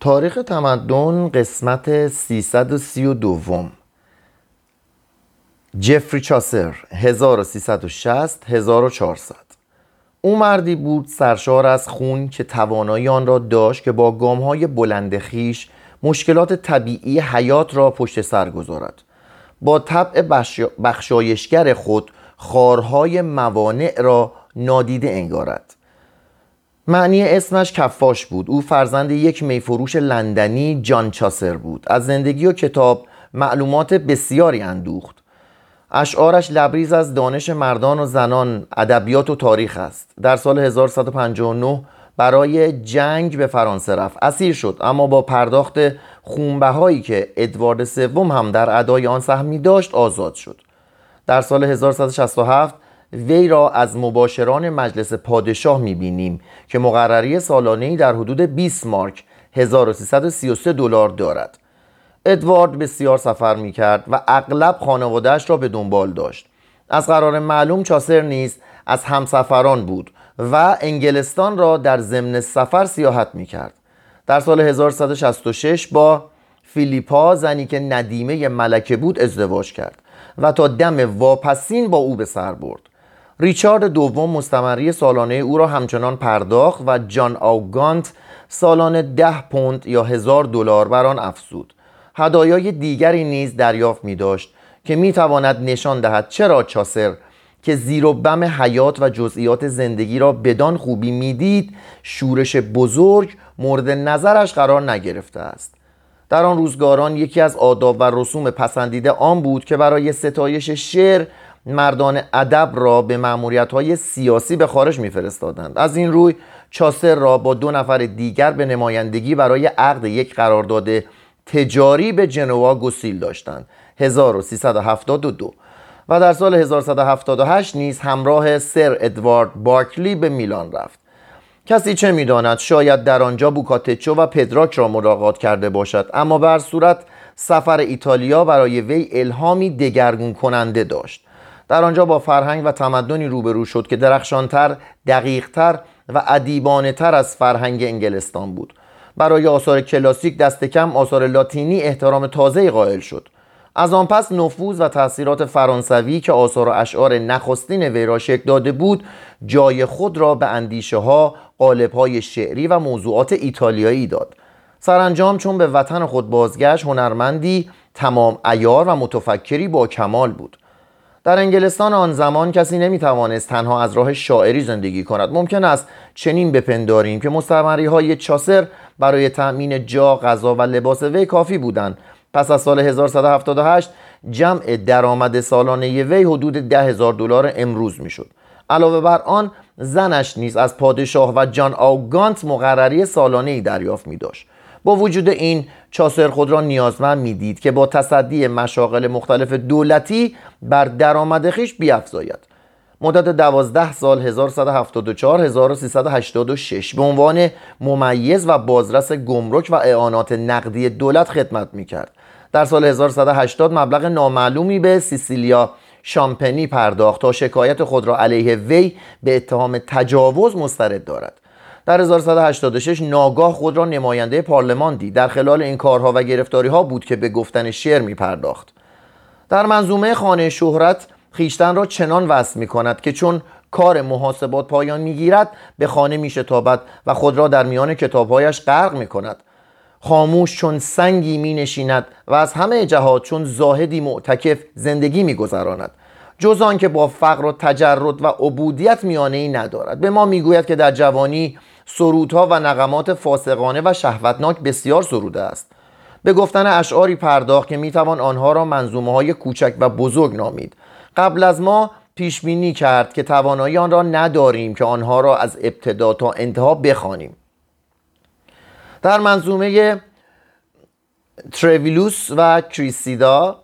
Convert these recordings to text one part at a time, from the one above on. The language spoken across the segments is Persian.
تاریخ تمدن قسمت 332 جفری چاسر 1360 1400 او مردی بود سرشار از خون که توانایی آن را داشت که با گامهای بلند خیش مشکلات طبیعی حیات را پشت سر گذارد. با طبع بخشایشگر خود خارهای موانع را نادیده انگارد. معنی اسمش کفاش بود. او فرزند یک میفروش لندنی جان چاسر بود. از زندگی و کتاب معلومات بسیاری اندوخت. اشعارش لبریز از دانش مردان و زنان ادبیات و تاریخ است. در سال 1159 برای جنگ به فرانسه رفت. اسیر شد اما با پرداخت خونبهایی که ادوارد سوم هم در ادای آن سهمی داشت آزاد شد. در سال 1167 وی را از مباشران مجلس پادشاه می‌بینیم که مقرری سالانه‌ای در حدود 20 مارک 1333 دلار دارد. ادوارد بسیار سفر می‌کرد و اغلب خانوادهش را به دنبال داشت. از قرار معلوم چاسر نیز از همسفران بود و انگلستان را در ضمن سفر سیاحت می‌کرد. در سال 1166 با فیلیپا زنی که ندیمه ملکه بود ازدواج کرد و تا دم واپسین با او به سر برد. ریچارد دوم مستمری سالانه او را همچنان پرداخت و جان آوگانت سالانه ده پوند یا هزار دلار بر آن افزود. هدایای دیگری نیز دریافت می داشت که می تواند نشان دهد چرا چاسر که زیر و بم حیات و جزئیات زندگی را بدان خوبی می‌دید شورش بزرگ مورد نظرش قرار نگرفته است. در آن روزگاران یکی از آداب و رسوم پسندیده آن بود که برای ستایش شعر مردان ادب را به معمولیت های سیاسی به خارج میفرستادند. از این روی چاسر را با دو نفر دیگر به نمایندگی برای عقد یک قرارداد تجاری به جنوا گسیل داشتند. 1372 و در سال 1178 نیز همراه سر ادوارد بارکلی به میلان رفت. کسی چه می‌داند؟ شاید در آنجا بوکاتچو و پدراک را ملاقات کرده باشد. اما بر صورت سفر ایتالیا برای وی الهامی دگرگون کننده داشت. در آنجا با فرهنگ و تمدنی روبرو شد که درخشانتر، دقیقتر و ادیبانه تر از فرهنگ انگلستان بود. برای آثار کلاسیک دست کم آثار لاتینی احترام تازه قائل شد. از آن پس نفوذ و تاثیرات فرانسوی که آثار و اشعار نخستین وی را شکل داده بود جای خود را به اندیشه ها قالب های شعری و موضوعات ایتالیایی داد. سرانجام چون به وطن خود بازگشت هنرمندی تمام ایار و متفکری با کمال بود. در انگلستان آن زمان کسی نمی‌توانست تنها از راه شاعری زندگی کند. ممکن است چنین بپنداریم که مستمری های چاسر برای تأمین جا، غذا و لباس وی کافی بودند. پس از سال 1178 جمع درآمد سالانه وی حدود ده دلار امروز می‌شد. علاوه بر آن زنش نیز از پادشاه و جان آوگانت مقرری سالانه ای دریافت می داشت با وجود این چاسر خود را نیازمند می‌دید که با تصدی مشاغل مختلف دولتی بر درآمد خیش بیافزاید. مدت دوازده سال 1174 1386 به عنوان ممیز و بازرس گمرک و اعانات نقدی دولت خدمت می‌کرد. در سال 1180 مبلغ نامعلومی به سیسیلیا شامپنی پرداخت تا شکایت خود را علیه وی به اتهام تجاوز مسترد دارد. در 1186 ناگاه خود را نماینده پارلمان دید. در خلال این کارها و گرفتاری ها بود که به گفتن شعر می پرداخت در منظومه خانه شهرت خیشتن را چنان وصل می کند که چون کار محاسبات پایان می گیرد به خانه می شتابد و خود را در میان کتابهایش غرق می کند خاموش چون سنگی می نشیند و از همه جهات چون زاهدی معتکف زندگی می گذراند جز که با فقر و تجرد و عبودیت میانه ای ندارد. به ما می‌گوید که در جوانی سرودها و نقمات فاسقانه و شهوتناک بسیار سروده است. به گفتن اشعاری پرداخت که می‌توان آنها را منظومه های کوچک و بزرگ نامید. قبل از ما پیش بینی کرد که توانایی آن را نداریم که آنها را از ابتدا تا انتها بخوانیم. در منظومه ترویلوس و کریسیدا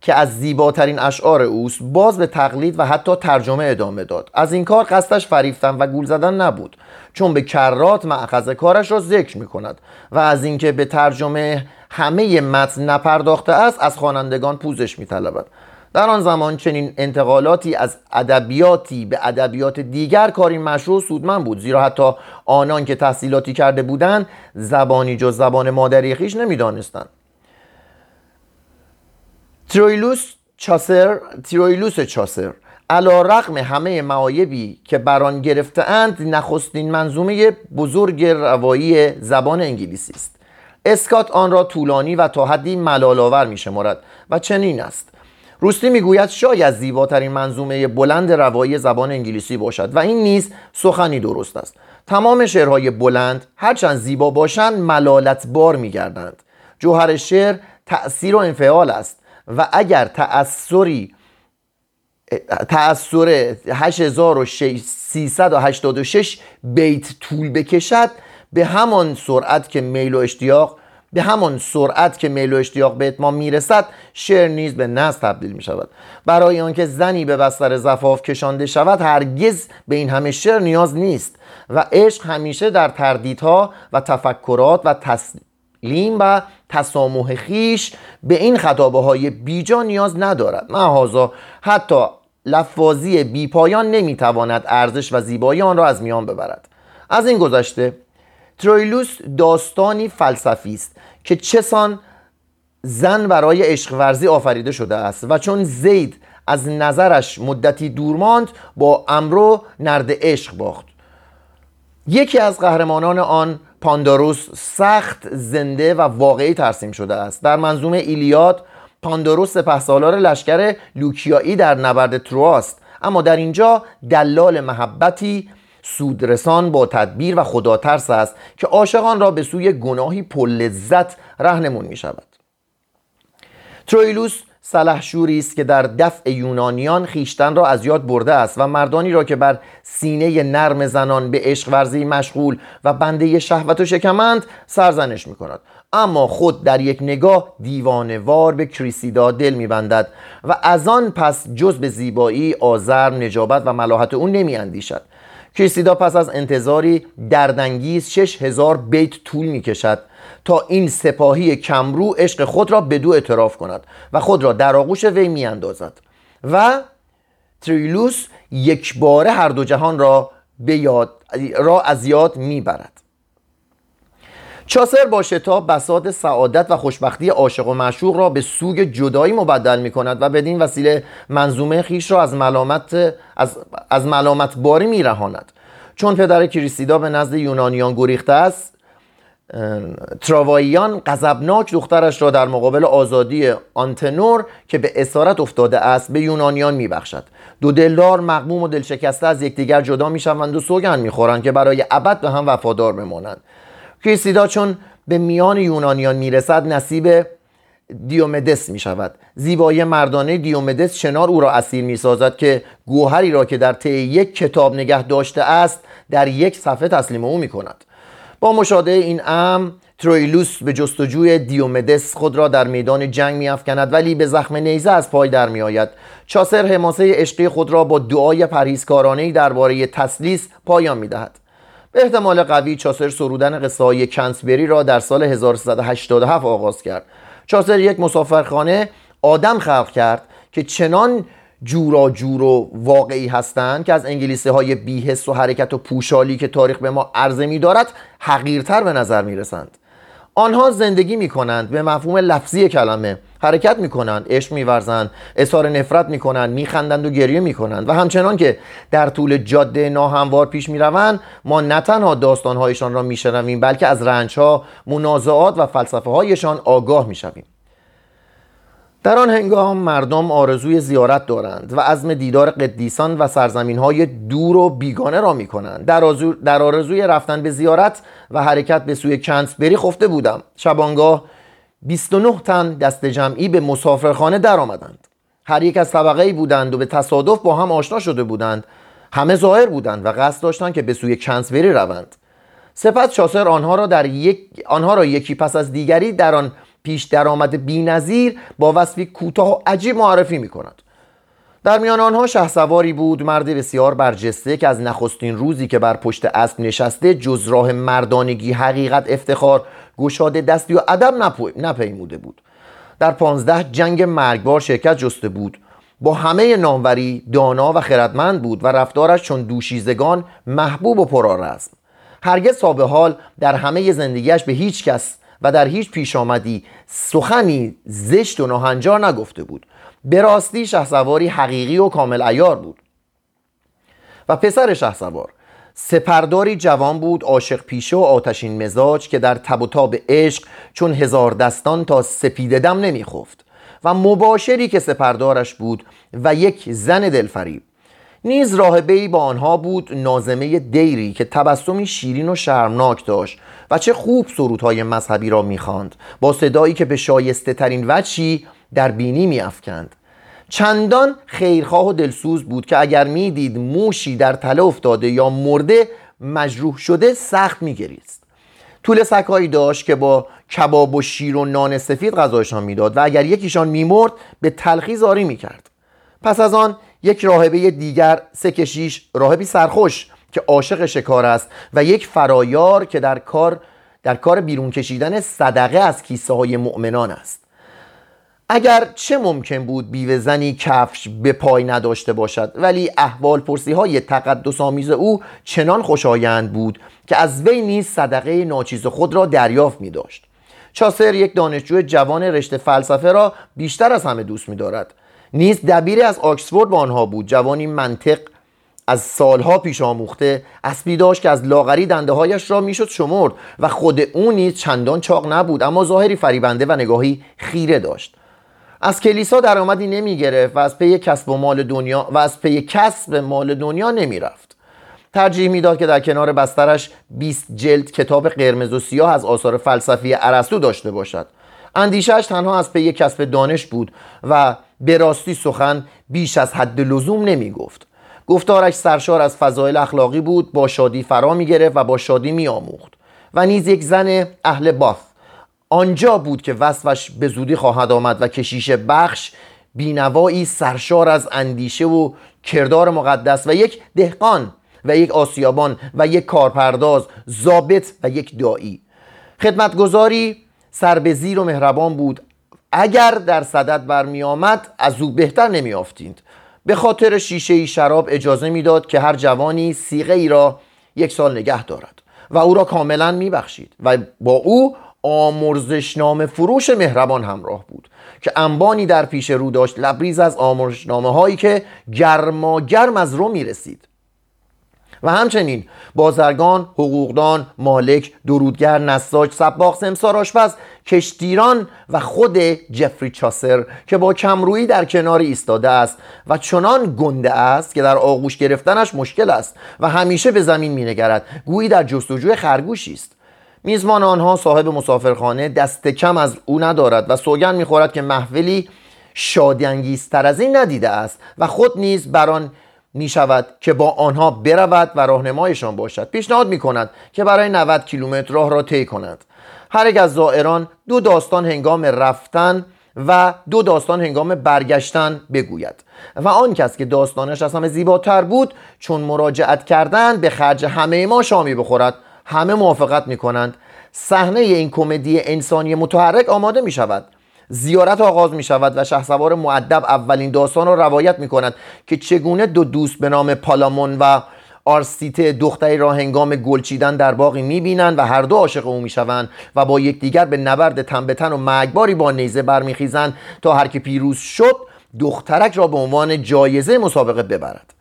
که از زیباترین اشعار اوست باز به تقلید و حتی ترجمه ادامه داد از این کار قصدش فریفتن و گول زدن نبود چون به کرات معخذ کارش را ذکر می کند و از اینکه به ترجمه همه متن نپرداخته است از خوانندگان پوزش می طلبد. در آن زمان چنین انتقالاتی از ادبیاتی به ادبیات دیگر کاری مشروع سودمند بود زیرا حتی آنان که تحصیلاتی کرده بودند زبانی جز زبان مادری خیش نمی‌دانستند ترویلوس چاسر ترویلوس چاسر. علا رقم همه معایبی که بران گرفته اند نخستین منظومه بزرگ روایی زبان انگلیسی است. اسکات آن را طولانی و تا حدی ملالآور می شمارد و چنین است. روستی می‌گوید شاید زیباترین منظومه بلند روایی زبان انگلیسی باشد و این نیز سخنی درست است. تمام شعرهای بلند هرچند زیبا باشند ملالتبار میگردند. جوهر شعر تأثیر و انفعال است. و اگر تأثری تأثیر 8386 بیت طول بکشد به همان سرعت که میل و اشتیاق به همان سرعت که میل و اشتیاق به اتمام می‌رسد شعر نیز به نص تبدیل می شود برای آنکه زنی به بستر زفاف کشانده شود هرگز به این همه شعر نیاز نیست و عشق همیشه در تردیدها و تفکرات و تسلیم و تسامح خیش به این خطابه های بیجا نیاز ندارد. محازا حتی لفاظی بیپایان نمی‌تواند ارزش و زیبایی آن را از میان ببرد. از این گذشته ترویلوس داستانی فلسفی است که چسان زن برای عشق ورزی آفریده شده است و چون زید از نظرش مدتی دور ماند با امرو نرد عشق باخت. یکی از قهرمانان آن پانداروس سخت زنده و واقعی ترسیم شده است. در منظومه ایلیاد پانداروس سپه سالار لشکر لوکیایی در نبرد ترواست اما در اینجا دلال محبتی سودرسان با تدبیر و خداترس است که عاشقان را به سوی گناهی پر لذت رهنمون می شود ترویلوس سلحشوری است که در دفع یونانیان خیشتن را از یاد برده است و مردانی را که بر سینه نرم زنان به عشق ورزی مشغول و بنده شهوت و شکمند سرزنش می کند اما خود در یک نگاه دیوانوار به کریسیدا دل میبندد و از آن پس جز به زیبایی آزر نجابت و ملاحت او نمی اندیشد کریسیدا پس از انتظاری دردانگیز شش هزار بیت طول می کشد تا این سپاهی کمرو عشق خود را به دو اعتراف کند و خود را در آغوش وی می اندازد و تریلوس یک باره هر دو جهان را به یاد را از یاد می‌برد چاسر با شتاب بساط سعادت و خوشبختی عاشق و معشوق را به سوگ جدایی مبدل می کند و بدین وسیله منظومه خیش را از ملامت از, از ملامت باری می رهاند. چون پدر کریستیدا به نزد یونانیان گریخته است تراواییان غضبناک دخترش را در مقابل آزادی آنتنور که به اسارت افتاده است به یونانیان میبخشد. دو دلدار مقموم و دلشکسته از یکدیگر جدا می‌شوند و سوگند می‌خورند که برای ابد به هم وفادار بمانند. کریسیدا چون به میان یونانیان می‌رسد نصیب دیومدس می شود زیبایی مردانه دیومدس شنار او را اسیر می سازد که گوهری را که در طی یک کتاب نگه داشته است در یک صفحه تسلیم او می کند با مشاهده این ام ترویلوس به جستجوی دیومدس خود را در میدان جنگ می افکند ولی به زخم نیزه از پای در می آید چاسر حماسه عشقی خود را با دعای پرهیزکارانه درباره تسلیس پایان می دهد به احتمال قوی چاسر سرودن قصه های کنسبری را در سال 1387 آغاز کرد. چاسر یک مسافرخانه آدم خلق کرد که چنان جورا جور و واقعی هستند که از انگلیسی های بیهست و حرکت و پوشالی که تاریخ به ما عرضه می دارد حقیرتر به نظر می رسند آنها زندگی می کنند به مفهوم لفظی کلمه. حرکت می کنند عشق می ورزند اظهار نفرت می کنند می خندند و گریه می کنند و همچنان که در طول جاده ناهموار پیش می روند ما نه تنها داستانهایشان را می شنویم بلکه از رنجها منازعات و فلسفه هایشان آگاه می شویم در آن هنگام مردم آرزوی زیارت دارند و عزم دیدار قدیسان و سرزمین های دور و بیگانه را می کنند در, در آرزوی رفتن به زیارت و حرکت به سوی کنسبری خفته بودم. شبانگاه 29 تن دست جمعی به مسافرخانه در آمدند هر یک از طبقه بودند و به تصادف با هم آشنا شده بودند. همه ظاهر بودند و قصد داشتند که به سوی کنسبری روند. سپس شاسر آنها را در یک آنها را یکی پس از دیگری در آن پیش درآمد بینظیر با وصفی کوتاه و عجیب معرفی می کند در میان آنها سواری بود مرد بسیار برجسته که از نخستین روزی که بر پشت اسب نشسته جز راه مردانگی حقیقت افتخار گشاده دستی و ادب نپیموده بود. در پانزده جنگ مرگبار شرکت جسته بود. با همه ناموری دانا و خردمند بود و رفتارش چون دوشیزگان محبوب و پرارزم هرگز تا حال در همه زندگیش به هیچ کس و در هیچ پیش آمدی سخنی زشت و ناهنجار نگفته بود. به راستی شهسواری حقیقی و کامل ایار بود. و پسر شهسوار سپرداری جوان بود عاشق پیشه و آتشین مزاج که در تب و تاب عشق چون هزار دستان تا سپید دم نمیخفت. و مباشری که سپردارش بود و یک زن دلفریب. نیز راهبه با آنها بود نازمه دیری که تبسمی شیرین و شرمناک داشت. و چه خوب سرودهای مذهبی را می‌خواند. با صدایی که به شایسته ترین وچی در بینی میافکند. چندان خیرخواه و دلسوز بود که اگر می‌دید موشی در تله افتاده یا مرده مجروح شده سخت میگریست. طول سکایی داشت که با کباب و شیر و نان سفید غذایشان می‌داد و اگر یکیشان میمرد به تلخی زاری می‌کرد. پس از آن یک راهبه دیگر سه کشیش راهبی سرخوش که عاشق شکار است و یک فرایار که در کار در کار بیرون کشیدن صدقه از کیسه های مؤمنان است. اگر چه ممکن بود بیوه زنی کفش به پای نداشته باشد ولی احوال پرسی های تقدس آمیز او چنان خوشایند بود که از وی نیز صدقه ناچیز خود را دریافت می داشت چاسر یک دانشجو جوان رشته فلسفه را بیشتر از همه دوست می دارد نیز دبیری از آکسفورد با آنها بود. جوانی منطق از سالها پیش آموخته اسبی داشت که از لاغری دنده هایش را می‌شد شمرد و خود او نیز چندان چاق نبود اما ظاهری فریبنده و نگاهی خیره داشت. از کلیسا درآمدی نمی گرفت و از پی کسب و مال دنیا و از پی کسب مال دنیا نمی رفت ترجیح می‌داد که در کنار بسترش 20 جلد کتاب قرمز و سیاه از آثار فلسفی ارسطو داشته باشد. اندیشش تنها از پی کسب دانش بود و به راستی سخن بیش از حد لزوم نمی گفت گفتارش سرشار از فضایل اخلاقی بود با شادی فرا می گرفت و با شادی می آموخت و نیز یک زن اهل باث آنجا بود که وصفش به زودی خواهد آمد و کشیش بخش بینوایی سرشار از اندیشه و کردار مقدس و یک دهقان و یک آسیابان و یک کارپرداز ضابط و یک دایی خدمتگذاری سر به زیر و مهربان بود. اگر در صدد برمی آمد از او بهتر نمی آفتید به خاطر شیشه ای شراب اجازه می‌داد که هر جوانی سیغه ای را یک سال نگه دارد و او را کاملا می بخشید و با او آمرزشنامه فروش مهربان همراه بود که انبانی در پیش رو داشت لبریز از آمرزشنامه هایی که گرما گرم از رو می رسید و همچنین بازرگان، حقوقدان، مالک، درودگر، نساج، سباق، سمسار، آشپز، کشتیران و خود جفری چاسر که با کمرویی در کنار ایستاده است و چنان گنده است که در آغوش گرفتنش مشکل است و همیشه به زمین مینگرد. گویی در جستجوی خرگوشی است. میزبان آنها صاحب مسافرخانه دست کم از او ندارد و سوگن می‌خورد که محفلی شادیانگیزتر از این ندیده است و خود نیز بر آن می شود که با آنها برود و راهنمایشان باشد. پیشنهاد می کند که برای 90 کیلومتر راه را طی کند هر یک از زائران دو داستان هنگام رفتن و دو داستان هنگام برگشتن بگوید. و آن کس که داستانش از همه زیباتر بود چون مراجعت کردن به خرج همه ما شامی بخورد. همه موافقت می کنند صحنه این کمدی انسانی متحرک آماده می شود زیارت آغاز می شود و شهسوار معدب اولین داستان را روایت می کند که چگونه دو دوست به نام پالامون و آرسیته دختری را هنگام گلچیدن در باقی می‌بینند و هر دو عاشق او می‌شوند و با یکدیگر به نبرد تن و مرگباری با نیزه برمیخیزند تا هر که پیروز شد دخترک را به عنوان جایزه مسابقه ببرد.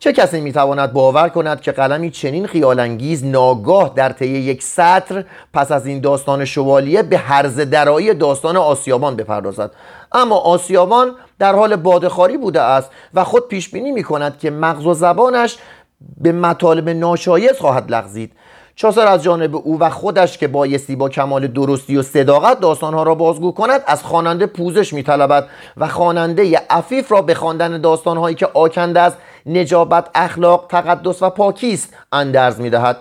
چه کسی می‌تواند باور کند که قلمی چنین خیالانگیز ناگاه در طی یک سطر پس از این داستان شوالیه به حرز درایی داستان آسیابان بپردازد؟ اما آسیابان در حال بادخاری بوده است و خود پیش بینی می کند که مغز و زبانش به مطالب ناشایز خواهد لغزید. چاسر از جانب او و خودش که بایستی با کمال درستی و صداقت داستانها را بازگو کند از خواننده پوزش میطلبد و خواننده عفیف را به خواندن داستانهایی که آکنده است نجابت اخلاق تقدس و پاکی است اندرز می‌دهد.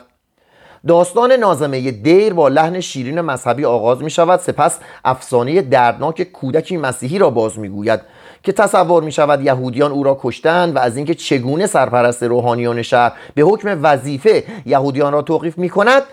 داستان نازمه دیر با لحن شیرین مذهبی آغاز می شود سپس افسانه دردناک کودکی مسیحی را باز می گوید که تصور می شود یهودیان او را کشتند و از اینکه چگونه سرپرست روحانیان شهر به حکم وظیفه یهودیان را توقیف می کند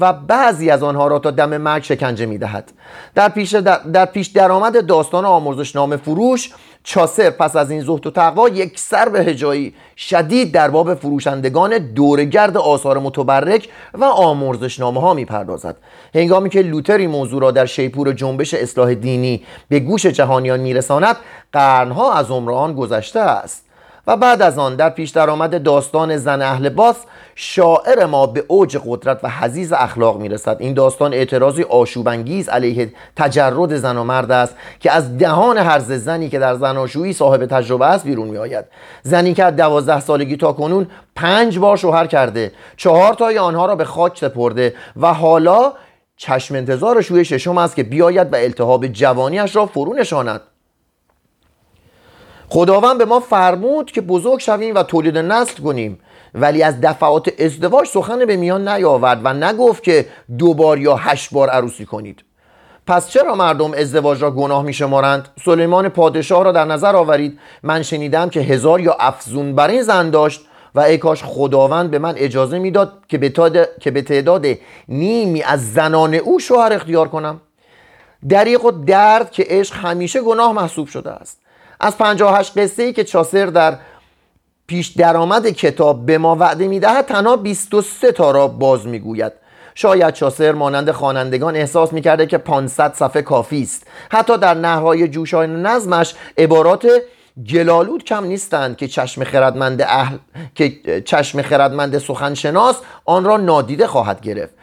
و بعضی از آنها را تا دم مرگ شکنجه می دهد در پیش, در, در پیش درآمد داستان آمرزش نام فروش چاسر پس از این زهد و تقوا یک سر به هجایی شدید در باب فروشندگان دورگرد آثار متبرک و آمرزشنامه ها می پردازد هنگامی که لوتری موضوع را در شیپور جنبش اصلاح دینی به گوش جهانیان میرساند قرنها از عمر آن گذشته است. و بعد از آن در پیش درآمد داستان زن اهل باس شاعر ما به اوج قدرت و حزیز اخلاق می‌رسد. این داستان اعتراضی آشوبانگیز علیه تجرد زن و مرد است که از دهان هر زنی که در زناشویی صاحب تجربه است بیرون میآید. زنی که از دوازده سالگی تا کنون پنج بار شوهر کرده چهار تای آنها را به خاک سپرده و حالا چشم انتظار شوی ششم است که بیاید و التهاب جوانیش را فرو نشاند. خداوند به ما فرمود که بزرگ شویم و تولید نسل کنیم. ولی از دفعات ازدواج سخن به میان نیاورد و نگفت که دو بار یا هشت بار عروسی کنید. پس چرا مردم ازدواج را گناه می شمارند؟ سلیمان پادشاه را در نظر آورید. من شنیدم که هزار یا افزون بر این زن داشت و ای کاش خداوند به من اجازه می‌داد که به که به تعداد نیمی از زنان او شوهر اختیار کنم. دریق و درد که عشق همیشه گناه محسوب شده است. از 58 قصه ای که چاسر در پیش درآمد کتاب به ما وعده می‌دهد تنها 23 تا را باز می‌گوید. شاید چاسر مانند خوانندگان احساس می‌کرده که 500 صفحه کافی است. حتی در نهرهای جوشان نظمش عبارات گلالود کم نیستند که چشم خردمند اهل که چشم خردمند سخنشناس آن را نادیده خواهد گرفت.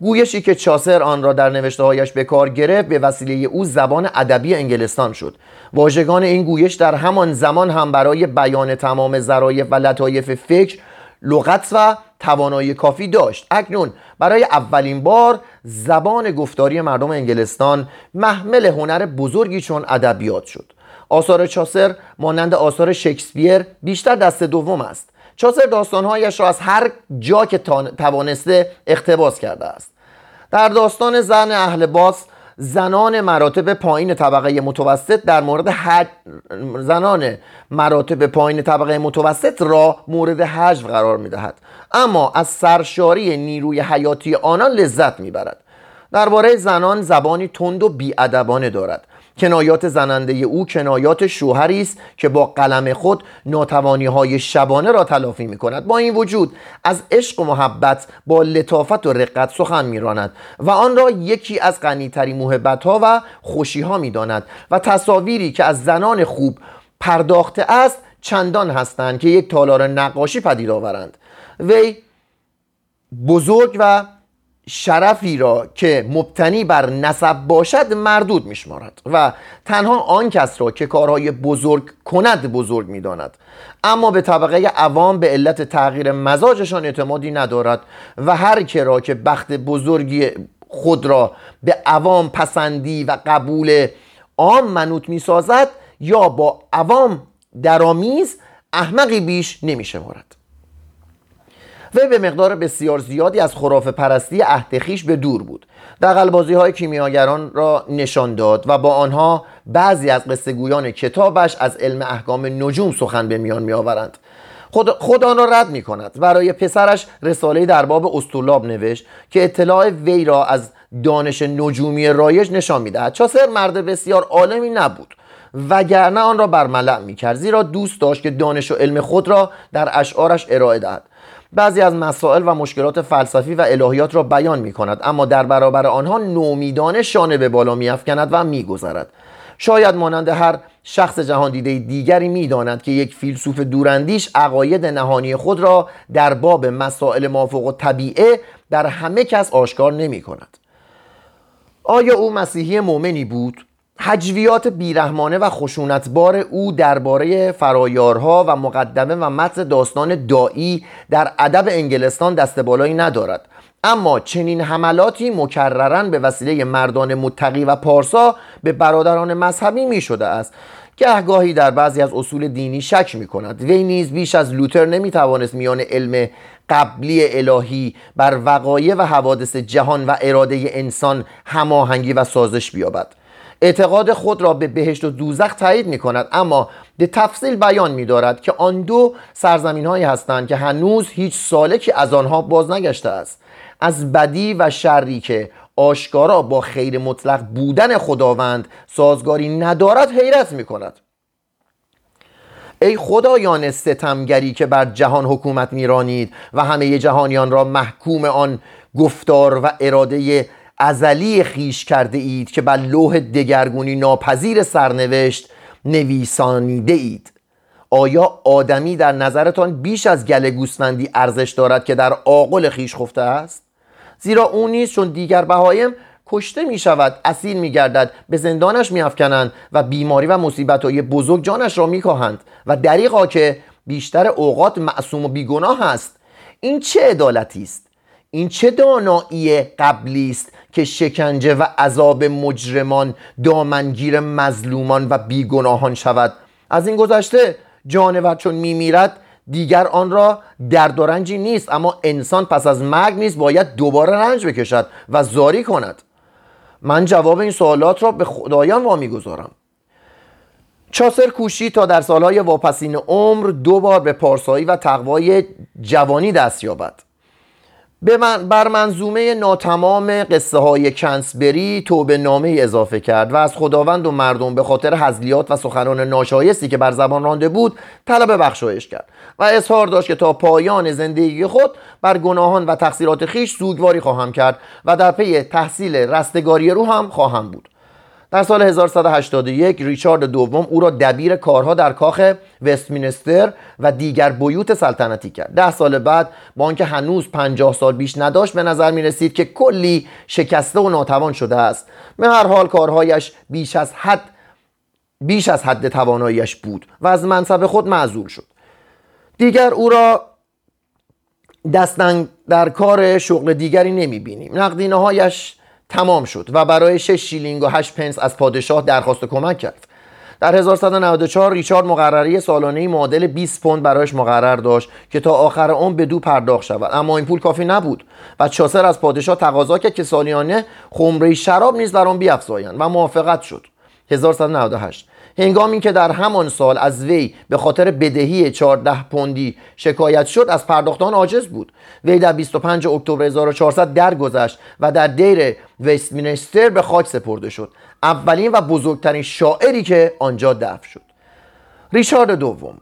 گویشی که چاسر آن را در نوشته هایش به کار گرفت به وسیله او زبان ادبی انگلستان شد. واژگان این گویش در همان زمان هم برای بیان تمام ظرایف و لطایف فکر لغت و توانایی کافی داشت. اکنون برای اولین بار زبان گفتاری مردم انگلستان محمل هنر بزرگی چون ادبیات شد. آثار چاسر مانند آثار شکسپیر بیشتر دست دوم است. چاسر داستانهایش را از هر جا که توانسته اقتباس کرده است. در داستان زن اهل باس زنان مراتب پایین طبقه متوسط در مورد حج... زنان مراتب پایین طبقه متوسط را مورد حجو قرار می‌دهد. اما از سرشاری نیروی حیاتی آنان لذت می‌برد. درباره زنان زبانی تند و بیادبانه دارد. کنایات زننده او کنایات شوهری است که با قلم خود ناتوانی های شبانه را تلافی می کند با این وجود از عشق و محبت با لطافت و رقت سخن میراند و آن را یکی از غنیترین محبت ها و خوشی ها می داند و تصاویری که از زنان خوب پرداخته است چندان هستند که یک تالار نقاشی پدید آورند. وی بزرگ و شرفی را که مبتنی بر نسب باشد مردود میشمارد و تنها آن کس را که کارهای بزرگ کند بزرگ می‌داند. اما به طبقه عوام به علت تغییر مزاجشان اعتمادی ندارد و هر که را که بخت بزرگی خود را به عوام پسندی و قبول عام منوط می‌سازد یا با عوام درآمیز احمقی بیش نمیشمارد. وی به مقدار بسیار زیادی از خرافه پرستی اهدخیش به دور بود. دقلبازی های کیمیاگران را نشان داد و با آنها بعضی از قصه گویان کتابش از علم احکام نجوم سخن به میان می آورند خود, خود آن را رد می کند برای پسرش رساله در باب استولاب نوشت که اطلاع وی را از دانش نجومی رایج نشان می‌دهد. چاسر مرد بسیار عالمی نبود وگرنه آن را بر ملع می کرد زیرا دوست داشت که دانش و علم خود را در اشعارش ارائه دهد. بعضی از مسائل و مشکلات فلسفی و الهیات را بیان می کند اما در برابر آنها نومیدانه شانه به بالا می و می گذرد. شاید مانند هر شخص جهان دیده دیگری می‌داند که یک فیلسوف دوراندیش عقاید نهانی خود را در باب مسائل مافوق و طبیعه در همه کس آشکار نمی کند. آیا او مسیحی مؤمنی بود؟ حجویات بیرحمانه و خشونتبار او درباره فرایارها و مقدمه و متن داستان دایی در ادب انگلستان دست بالایی ندارد. اما چنین حملاتی مکررن به وسیله مردان متقی و پارسا به برادران مذهبی می شده است گهگاهی در بعضی از اصول دینی شک می کند وی نیز بیش از لوتر نمی توانست میان علم قبلی الهی بر وقایع و حوادث جهان و اراده انسان هماهنگی و سازش بیابد. اعتقاد خود را به بهشت و دوزخ تایید می کند اما به تفصیل بیان می دارد که آن دو سرزمین هایی هستند که هنوز هیچ سالکی از آنها باز نگشته است. از بدی و شری که آشکارا با خیر مطلق بودن خداوند سازگاری ندارد حیرت می کند ای خدایان ستمگری که بر جهان حکومت میرانید و همه جهانیان را محکوم آن گفتار و اراده ازلی خیش کرده اید که بر لوح دگرگونی ناپذیر سرنوشت نویسانیده اید. آیا آدمی در نظرتان بیش از گل گوسفندی ارزش دارد که در آقل خیش خفته است؟ زیرا او نیست چون دیگر بهایم کشته می شود اسیر می گردد به زندانش می افکنند و بیماری و مصیبت های بزرگ جانش را می کاهند و دریقا که بیشتر اوقات معصوم و بیگناه است. این چه عدالتی است؟ این چه دانایی قبلی است که شکنجه و عذاب مجرمان دامنگیر مظلومان و بیگناهان شود. از این گذشته جانور چون میمیرد دیگر آن را درد و رنجی نیست اما انسان پس از مرگ نیز باید دوباره رنج بکشد و زاری کند. من جواب این سوالات را به خدایان وامی گذارم چاسر کوشی تا در سالهای واپسین عمر دو بار به پارسایی و تقوای جوانی دست یابد. من بر منظومه ناتمام قصه های کنسبری توبه نامه اضافه کرد و از خداوند و مردم به خاطر حزلیات و سخنان ناشایستی که بر زبان رانده بود طلب بخشایش کرد و اظهار داشت که تا پایان زندگی خود بر گناهان و تقصیرات خیش سوگواری خواهم کرد و در پی تحصیل رستگاری رو هم خواهم بود. در سال 1181 ریچارد دوم او را دبیر کارها در کاخ وستمینستر و دیگر بیوت سلطنتی کرد. ده سال بعد با آنکه هنوز پنجاه سال بیش نداشت به نظر می رسید که کلی شکسته و ناتوان شده است. به هر حال کارهایش بیش از حد بیش از حد تواناییش بود و از منصب خود معذول شد. دیگر او را دستن در کار شغل دیگری نمی بینیم نقدینه هایش تمام شد و برای 6 شیلینگ و 8 پنس از پادشاه درخواست کمک کرد. در 1194 ریچارد مقرری سالانه معادل 20 پوند برایش مقرر داشت که تا آخر عمر به دو پرداخت شود. اما این پول کافی نبود و چاسر از پادشاه تقاضا کرد که سالیانه خمره شراب نیز بر آن بیافزایند و موافقت شد. 1198 هنگامی که در همان سال از وی به خاطر بدهی 14 پوندی شکایت شد از پرداختان عاجز بود. وی در 25 اکتبر 1400 درگذشت و در دیر وستمینستر به خاک سپرده شد. اولین و بزرگترین شاعری که آنجا دفن شد. ریچارد دوم.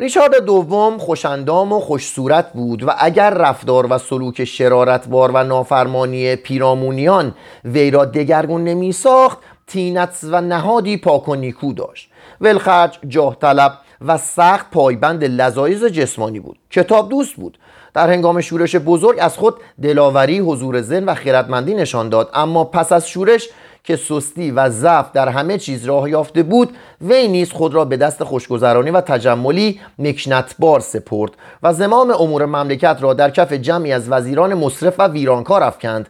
ریچارد دوم خوشندام و خوش صورت بود و اگر رفتار و سلوک شرارتبار و نافرمانی پیرامونیان وی را دگرگون نمی ساخت تینت و نهادی پاک و نیکو داشت. ولخرج جاه طلب و سخت پایبند لذایز جسمانی بود. کتاب دوست بود. در هنگام شورش بزرگ از خود دلاوری حضور زن و خیرتمندی نشان داد. اما پس از شورش که سستی و ضعف در همه چیز راه یافته بود وی نیز خود را به دست خوشگذرانی و تجملی مکنتبار سپرد و زمام امور مملکت را در کف جمعی از وزیران مصرف و ویرانکار افکند.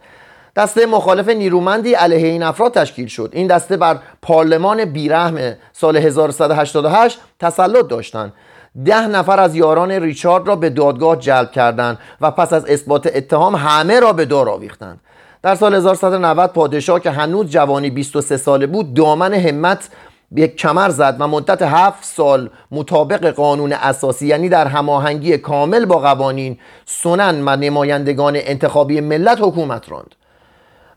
دسته مخالف نیرومندی علیه این افراد تشکیل شد. این دسته بر پارلمان بیرحم سال 1188 تسلط داشتند. ده نفر از یاران ریچارد را به دادگاه جلب کردند و پس از اثبات اتهام همه را به دار آویختند. در سال 1190 پادشاه که هنوز جوانی 23 ساله بود دامن همت به کمر زد و مدت هفت سال مطابق قانون اساسی یعنی در هماهنگی کامل با قوانین سنن و نمایندگان انتخابی ملت حکومت راند.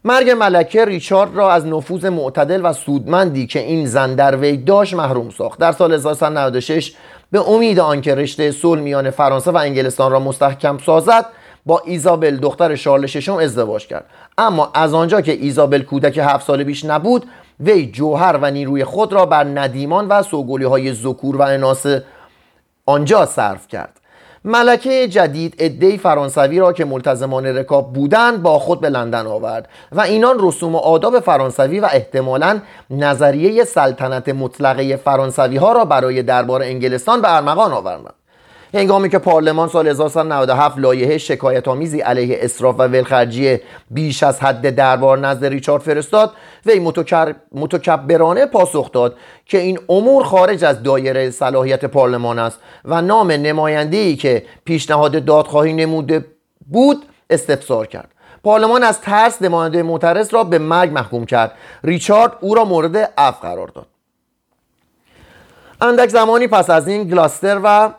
مرگ ملکه ریچارد را از نفوذ معتدل و سودمندی که این زن در وی داشت محروم ساخت. در سال 1996 به امید آنکه رشته صلح میان فرانسه و انگلستان را مستحکم سازد با ایزابل دختر شارل ششم ازدواج کرد. اما از آنجا که ایزابل کودک هفت ساله بیش نبود وی جوهر و نیروی خود را بر ندیمان و سوگولی های زکور و اناس آنجا صرف کرد. ملکه جدید ادهی فرانسوی را که ملتزمان رکاب بودند با خود به لندن آورد و اینان رسوم و آداب فرانسوی و احتمالا نظریه سلطنت مطلقه فرانسوی ها را برای دربار انگلستان به ارمغان آوردند. هنگامی که پارلمان سال 1997 لایحه شکایت آمیزی علیه اسراف و ولخرجی بیش از حد دربار نزد ریچارد فرستاد وی متکبرانه پاسخ داد که این امور خارج از دایره صلاحیت پارلمان است و نام نماینده‌ای که پیشنهاد دادخواهی نموده بود استفسار کرد. پارلمان از ترس نماینده معترض را به مرگ محکوم کرد. ریچارد او را مورد عفو قرار داد. اندک زمانی پس از این گلاستر و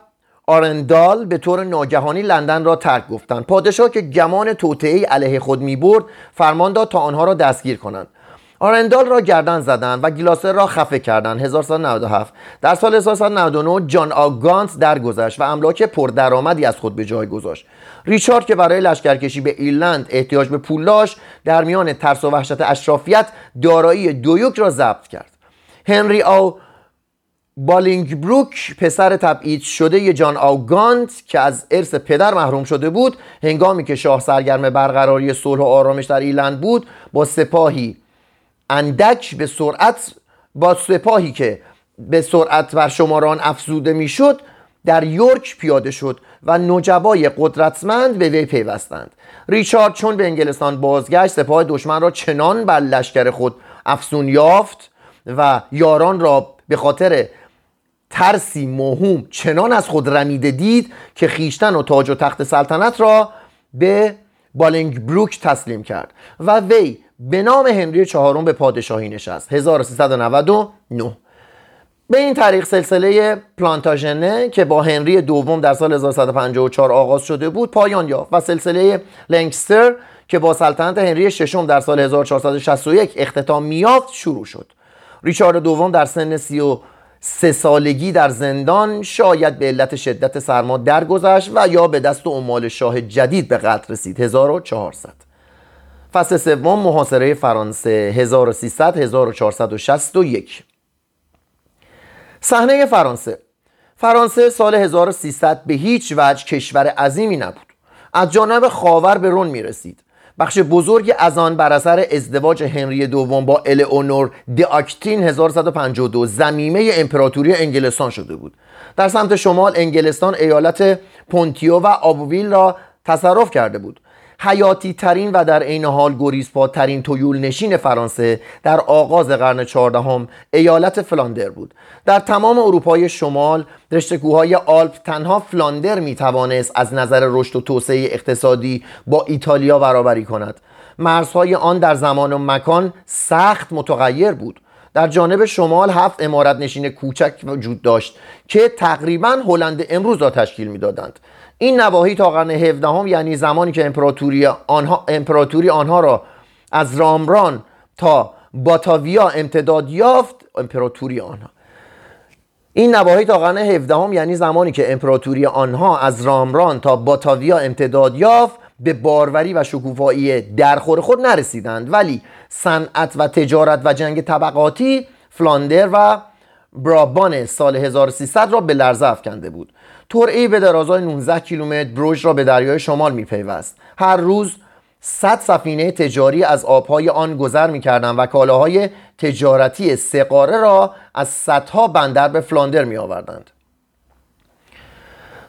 آرندال به طور ناگهانی لندن را ترک گفتند. پادشاه که گمان توطئه علیه خود می‌برد فرمان داد تا آنها را دستگیر کنند. آرندال را گردن زدند و گلاسر را خفه کردند. 1197 در سال 1199 جان آگانت درگذشت و املاک پردرآمدی از خود به جای گذاشت. ریچارد که برای لشکرکشی به ایرلند احتیاج به پول داشت در میان ترس و وحشت اشرافیت دارایی دویوک را ضبط کرد. هنری آو بالینگ بروک پسر تبعید شده جان آوگانت که از ارث پدر محروم شده بود هنگامی که شاه سرگرم برقراری صلح و آرامش در ایرلند بود با سپاهی اندک به سرعت با سپاهی که به سرعت بر شماران افزوده می‌شد در یورک پیاده شد و نجبای قدرتمند به وی پیوستند. ریچارد چون به انگلستان بازگشت سپاه دشمن را چنان بر لشکر خود افسون یافت و یاران را به خاطر ترسی موهوم چنان از خود رمیده دید که خیشتن و تاج و تخت سلطنت را به بالینگ بروک تسلیم کرد و وی به نام هنری چهارم به پادشاهی نشست 1399 به این طریق سلسله پلانتاژنه که با هنری دوم در سال 1154 آغاز شده بود پایان یافت و سلسله لنکستر که با سلطنت هنری ششم در سال 1461 اختتام میافت شروع شد. ریچارد دوم در سن سی و سه سالگی در زندان شاید به علت شدت سرما درگذشت و یا به دست عمال شاه جدید به قتل رسید. 1400 فصل سوم محاصره فرانسه 1300 1461 صحنه فرانسه. فرانسه سال 1300 به هیچ وجه کشور عظیمی نبود. از جانب خاور به رون می رسید بخش بزرگی از آن بر اثر ازدواج هنری دوم با الئونور آکتین 1152 زمیمه امپراتوری انگلستان شده بود. در سمت شمال انگلستان ایالت پونتیو و آبویل را تصرف کرده بود. حیاتی ترین و در عین حال ترین تویول نشین فرانسه در آغاز قرن چهاردهم ایالت فلاندر بود. در تمام اروپای شمال رشته کوههای آلپ تنها فلاندر می توانست از نظر رشد و توسعه اقتصادی با ایتالیا برابری کند. مرزهای آن در زمان و مکان سخت متغیر بود. در جانب شمال هفت امارت نشین کوچک وجود داشت که تقریبا هلند امروز را تشکیل می‌دادند. این نواحی تا قرن 17 یعنی زمانی که امپراتوری آنها, امپراتوری آنها را از رامران تا باتاویا امتداد یافت امپراتوری آنها. این نواحی تا قرن 17 یعنی زمانی که امپراتوری آنها از رامران تا باتاویا امتداد یافت به باروری و شکوفایی درخور خود نرسیدند. ولی صنعت و تجارت و جنگ طبقاتی فلاندر و برابان سال 1300 را به لرزه افکنده بود. ترعی به درازای 19 کیلومتر بروژ را به دریای شمال میپیوست. هر روز 100 سفینه تجاری از آبهای آن گذر می‌کردند و کالاهای تجارتی سقاره را از صدها بندر به فلاندر می آوردند.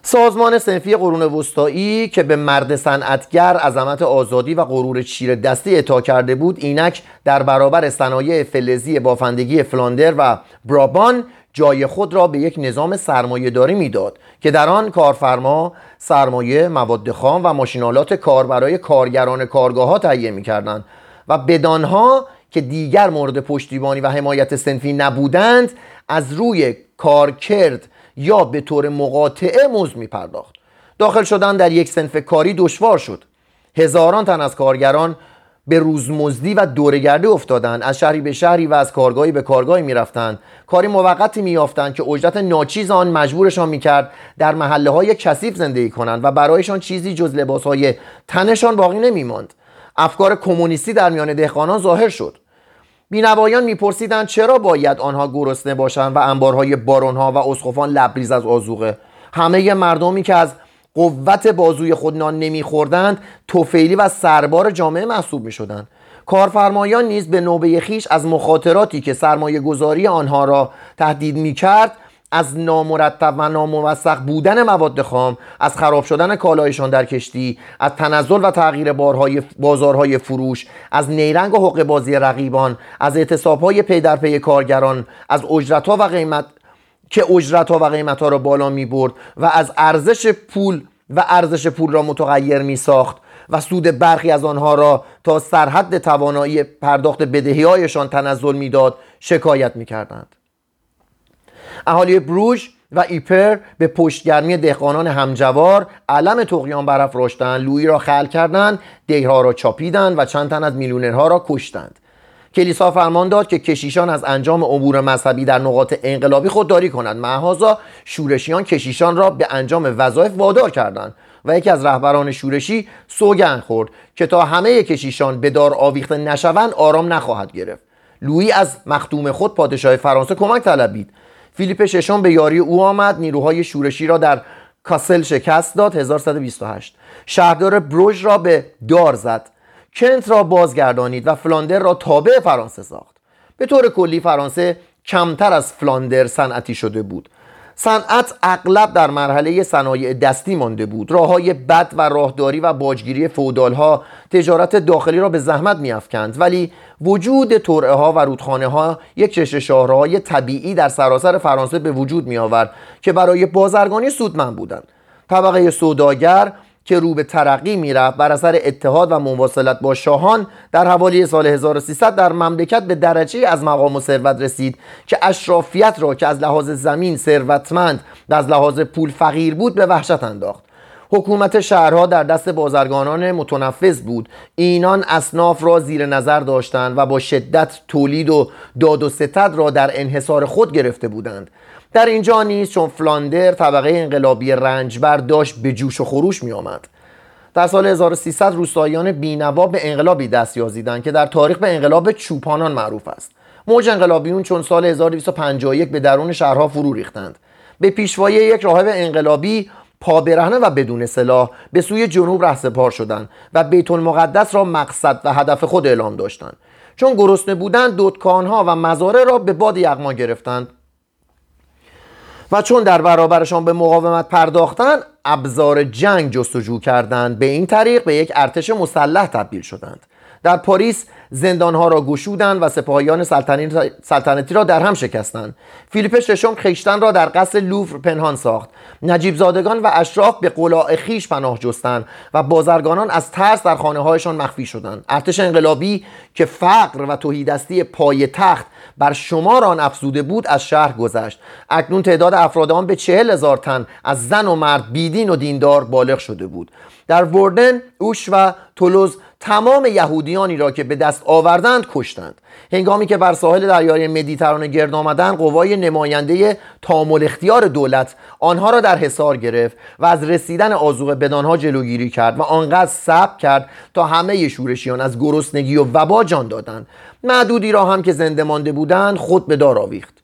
سازمان سنفی قرون وسطایی که به مرد صنعتگر عظمت آزادی و غرور چیر دستی اعطا کرده بود اینک در برابر صنایع فلزی بافندگی فلاندر و برابان جای خود را به یک نظام سرمایه داری می‌داد که در آن کارفرما سرمایه مواد خام و ماشینالات کار برای کارگران کارگاه ها تهیه می‌کردند و بدانها که دیگر مورد پشتیبانی و حمایت سنفی نبودند از روی کارکرد یا به طور مقاطعه مزد می پرداخت داخل شدن در یک سنف کاری دشوار شد. هزاران تن از کارگران به روزمزدی و دورگردی افتادند. از شهری به شهری و از کارگاهی به کارگاهی می‌رفتند. کاری موقتی میافتند که اجرت ناچیز آن مجبورشان می‌کرد در محله های کثیف زندگی کنند و برایشان چیزی جز لباس های تنشان باقی نمیماند. افکار کمونیستی در میان دهقانان ظاهر شد. بینوایان میپرسیدند چرا باید آنها گرسنه باشند و انبارهای بارونها و اسقفان لبریز از آزوقه همه مردمی که از قوت بازوی خود نان نمیخوردند توفیلی و سربار جامعه محسوب می‌شدند. کارفرمایان نیز به نوبه خیش از مخاطراتی که سرمایه گذاری آنها را تهدید می کرد از نامرتب و ناموثق بودن مواد خام از خراب شدن کالایشان در کشتی از تنزل و تغییر بارهای بازارهای فروش از نیرنگ و حقوق بازی رقیبان از اعتصابهای پی در پی کارگران از اجرتها و قیمت که اجرتها و قیمتها را بالا می برد و از ارزش پول و ارزش پول را متغیر می ساخت و سود برخی از آنها را تا سرحد توانایی پرداخت بدهی هایشان تنزل می‌داد شکایت می کردند. اهالی بروژ و ایپر به پشتگرمی دهقانان همجوار علم تقیان برافراشتند لویی را خل کردند دیها را چاپیدند و چند تن از میلیونرها را کشتند. کلیسا فرمان داد که کشیشان از انجام امور مذهبی در نقاط انقلابی خودداری کنند. محازا شورشیان کشیشان را به انجام وظایف وادار کردند و یکی از رهبران شورشی سوگند خورد که تا همه کشیشان به دار آویخته نشوند آرام نخواهد گرفت. لویی از مختوم خود پادشاه فرانسه کمک طلبید. فیلیپ ششم به یاری او آمد نیروهای شورشی را در کاسل شکست داد 1128 شهردار بروژ را به دار زد. کنت را بازگردانید و فلاندر را تابع فرانسه ساخت. به طور کلی فرانسه کمتر از فلاندر صنعتی شده بود. صنعت اغلب در مرحله صنایع دستی مانده بود. راه های بد و راهداری و باجگیری فودال ها تجارت داخلی را به زحمت میافکند. ولی وجود ترعه ها و رودخانه ها یک چشم شاهرهای طبیعی در سراسر فرانسه به وجود می آورد که برای بازرگانی سودمند بودند. طبقه سوداگر که رو به ترقی می‌رفت بر اثر اتحاد و مواصلت با شاهان در حوالی سال 1300 در مملکت به درجه از مقام و ثروت رسید که اشرافیت را که از لحاظ زمین ثروتمند و از لحاظ پول فقیر بود به وحشت انداخت. حکومت شهرها در دست بازرگانان متنفذ بود. اینان اصناف را زیر نظر داشتند و با شدت تولید و داد و ستد را در انحصار خود گرفته بودند. در اینجا نیست چون فلاندر طبقه انقلابی رنجبر داشت به جوش و خروش می آمد. در سال 1300 روستاییان بینوا به انقلابی دست یازیدند که در تاریخ به انقلاب چوپانان معروف است. موج انقلابیون چون سال 1251 به درون شهرها فرو ریختند. به پیشوایی یک راهب انقلابی پابرهنه و بدون سلاح به سوی جنوب رهسپار شدند و بیت المقدس را مقصد و هدف خود اعلام داشتند. چون گرسنه بودند دودکانها و مزاره را به باد یغما گرفتند. و چون در برابرشان به مقاومت پرداختند ابزار جنگ جستجو کردند. به این طریق به یک ارتش مسلح تبدیل شدند. در پاریس زندانها را گشودند و سپاهیان سلطنتی را در هم شکستند. فیلیپ ششم خیشتن را در قصر لوور پنهان ساخت. نجیب زادگان و اشراف به قلاع خیش پناه جستند و بازرگانان از ترس در خانه هایشان مخفی شدند. ارتش انقلابی که فقر و توهیدستی پای تخت بر شمار آن افزوده بود از شهر گذشت. اکنون تعداد افراد آن به چهل هزار تن از زن و مرد بیدین و دیندار بالغ شده بود. در وردن، اوش و تولوز تمام یهودیانی را که به دست آوردند کشتند. هنگامی که بر ساحل دریای مدیترانه گرد آمدند قوای نماینده تامل اختیار دولت آنها را در حصار گرفت و از رسیدن آزوقه بدانها جلوگیری کرد و آنقدر صبر کرد تا همه شورشیان از گرسنگی و وبا جان دادند. معدودی را هم که زنده مانده بودند خود به دار آویخت.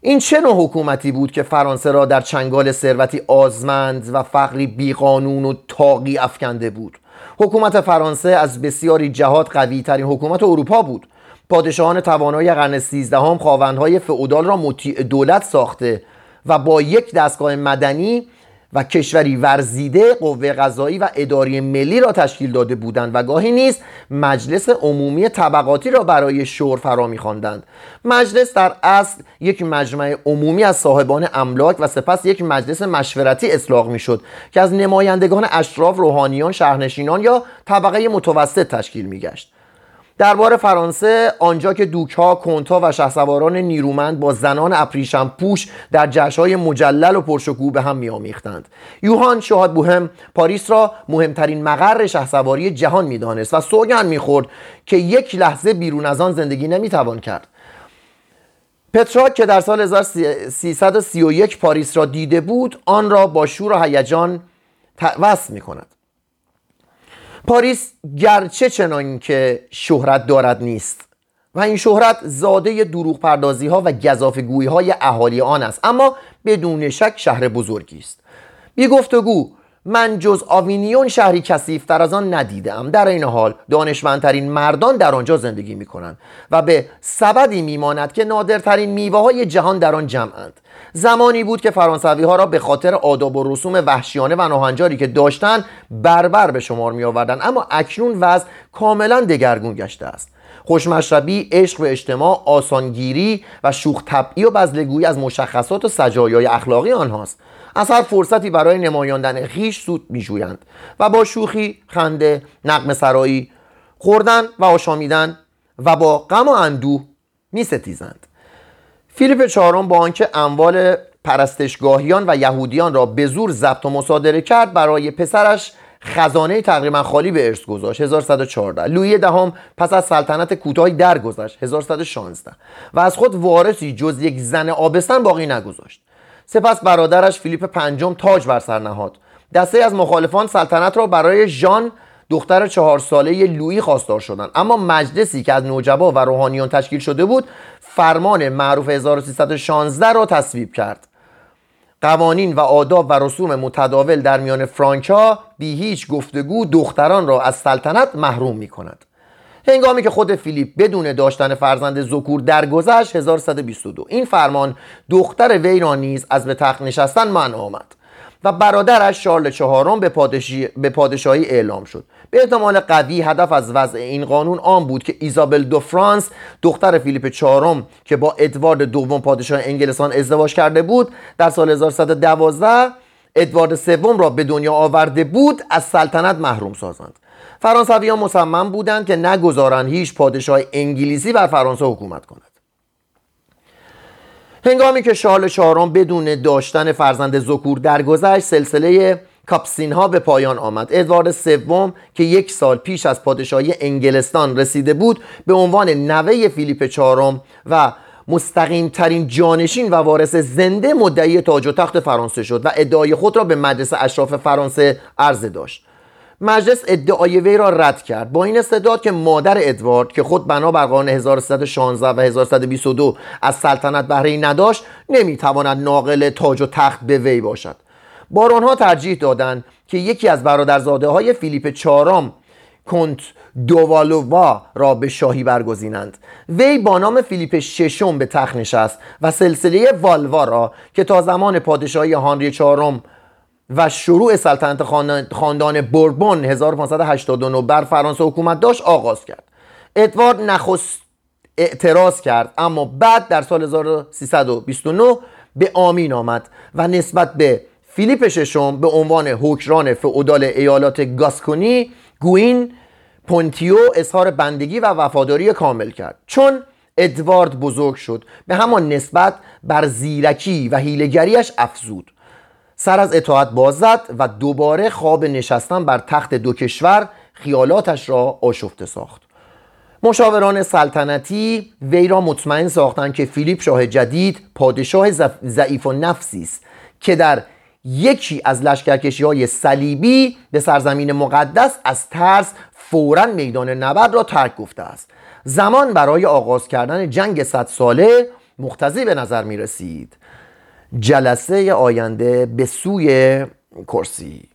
این چه نوع حکومتی بود که فرانسه را در چنگال ثروتی آزمند و فقری بیقانون و تاقی افکنده بود؟ حکومت فرانسه از بسیاری جهات قوی ترین حکومت اروپا بود. پادشاهان توانای قرن سیزدهم خواوندهای فئودال را مطیع دولت ساخته و با یک دستگاه مدنی و کشوری ورزیده قوه قضایی و اداری ملی را تشکیل داده بودند و گاهی نیز مجلس عمومی طبقاتی را برای شور فرا میخواندند مجلس در اصل یک مجمع عمومی از صاحبان املاک و سپس یک مجلس مشورتی اصلاق می‌شد که از نمایندگان اشراف روحانیان شهرنشینان یا طبقه متوسط تشکیل میگشت. دربار فرانسه آنجا که دوکها، کنت‌ها و شهسواران نیرومند با زنان ابریشم پوش در جشنهای مجلل و پرشکوه به هم میآمیختند. یوهان شاه بوهم پاریس را مهمترین مقر شهسواری جهان می‌دانست و سوگند می‌خورد که یک لحظه بیرون از آن زندگی نمی‌توان کرد. پترارک که در سال 1331 پاریس را دیده بود آن را با شور و هیجان وصل می کند پاریس گرچه چنان که شهرت دارد نیست و این شهرت زاده دروغ پردازی ها و گذاف های اهالی آن است اما بدون شک شهر بزرگی است. بی گفتگو من جز آوینیون شهری کسیفتر از آن ندیدم. در این حال دانشمندترین مردان در آنجا زندگی می کنند و به سبدی میماند که نادرترین میوه های جهان در آن جمعند. زمانی بود که فرانسوی ها را به خاطر آداب و رسوم وحشیانه و ناهنجاری که داشتند بربر به شمار می آوردن. اما اکنون وضع کاملا دگرگون گشته است. خوشمشربی، عشق و اجتماع، آسانگیری و شوخ طبعی و بزلگویی از مشخصات و سجایای اخلاقی آنهاست. از هر فرصتی برای نمایاندن خیش سود میجویند و با شوخی خنده نقم سرایی خوردن و آشامیدن و با غم و اندوه می ستیزند فیلیپ چهارم با آنکه اموال پرستشگاهیان و یهودیان را به زور ضبط و مصادره کرد برای پسرش خزانه تقریبا خالی به ارث گذاشت 1114 لویی دهم پس از سلطنت کوتاهی درگذشت 1116 و از خود وارثی جز یک زن آبستن باقی نگذاشت. سپس برادرش فیلیپ پنجم تاج بر سر نهاد. دسته از مخالفان سلطنت را برای ژان دختر چهار ساله لویی خواستار شدند. اما مجلسی که از نجبا و روحانیون تشکیل شده بود فرمان معروف 1316 را تصویب کرد. قوانین و آداب و رسوم متداول در میان فرانکا بی هیچ گفتگو دختران را از سلطنت محروم می کند هنگامی که خود فیلیپ بدون داشتن فرزند زکور درگذشت 1122 این فرمان دختر وی را نیز از به تخت نشستن منع آمد و برادرش شارل چهارم به, به پادشاهی اعلام شد. به احتمال قوی هدف از وضع این قانون آن بود که ایزابل دو فرانس دختر فیلیپ چهارم که با ادوارد دوم پادشاه انگلستان ازدواج کرده بود در سال 1112 ادوارد سوم را به دنیا آورده بود از سلطنت محروم سازند. فرانسویان مصمم بودند که نگذارند هیچ پادشاه انگلیسی بر فرانسه حکومت کند. هنگامی که شارل چهارم بدون داشتن فرزند زکور درگذشت سلسله کاپسین ها به پایان آمد. ادوارد سوم که یک سال پیش از پادشاهی انگلستان رسیده بود به عنوان نوه فیلیپ چهارم و مستقیم ترین جانشین و وارث زنده مدعی تاج و تخت فرانسه شد و ادعای خود را به مجلس اشراف فرانسه عرضه داشت. مجلس ادعای وی را رد کرد. با این استعداد که مادر ادوارد که خود بنا بر قانون 1316 و 1122 از سلطنت بهره نداشت نمی‌تواند ناقل تاج و تخت به وی باشد. بارونها ترجیح دادند که یکی از برادرزاده های فیلیپ چهارم کنت دووالووا را به شاهی برگزینند. وی با نام فیلیپ ششم به تخت نشست و سلسله والوا را که تا زمان پادشاهی هانری چهارم و شروع سلطنت خاندان بوربون 1589 بر فرانسه حکومت داشت آغاز کرد. ادوارد نخست اعتراض کرد اما بعد در سال 1329 به آمین آمد و نسبت به فیلیپ ششم به عنوان حکران فعودال ایالات گاسکونی گوین پونتیو اظهار بندگی و وفاداری کامل کرد. چون ادوارد بزرگ شد به همان نسبت بر زیرکی و هیلگریش افزود. سر از اطاعت بازد و دوباره خواب نشستن بر تخت دو کشور خیالاتش را آشفته ساخت. مشاوران سلطنتی وی را مطمئن ساختند که فیلیپ شاه جدید پادشاه ضعیف و نفسی است که در یکی از لشکرکشی های صلیبی به سرزمین مقدس از ترس فورا میدان نبرد را ترک گفته است. زمان برای آغاز کردن جنگ صد ساله مختزی به نظر می رسید جلسه آینده به سوی کرسی.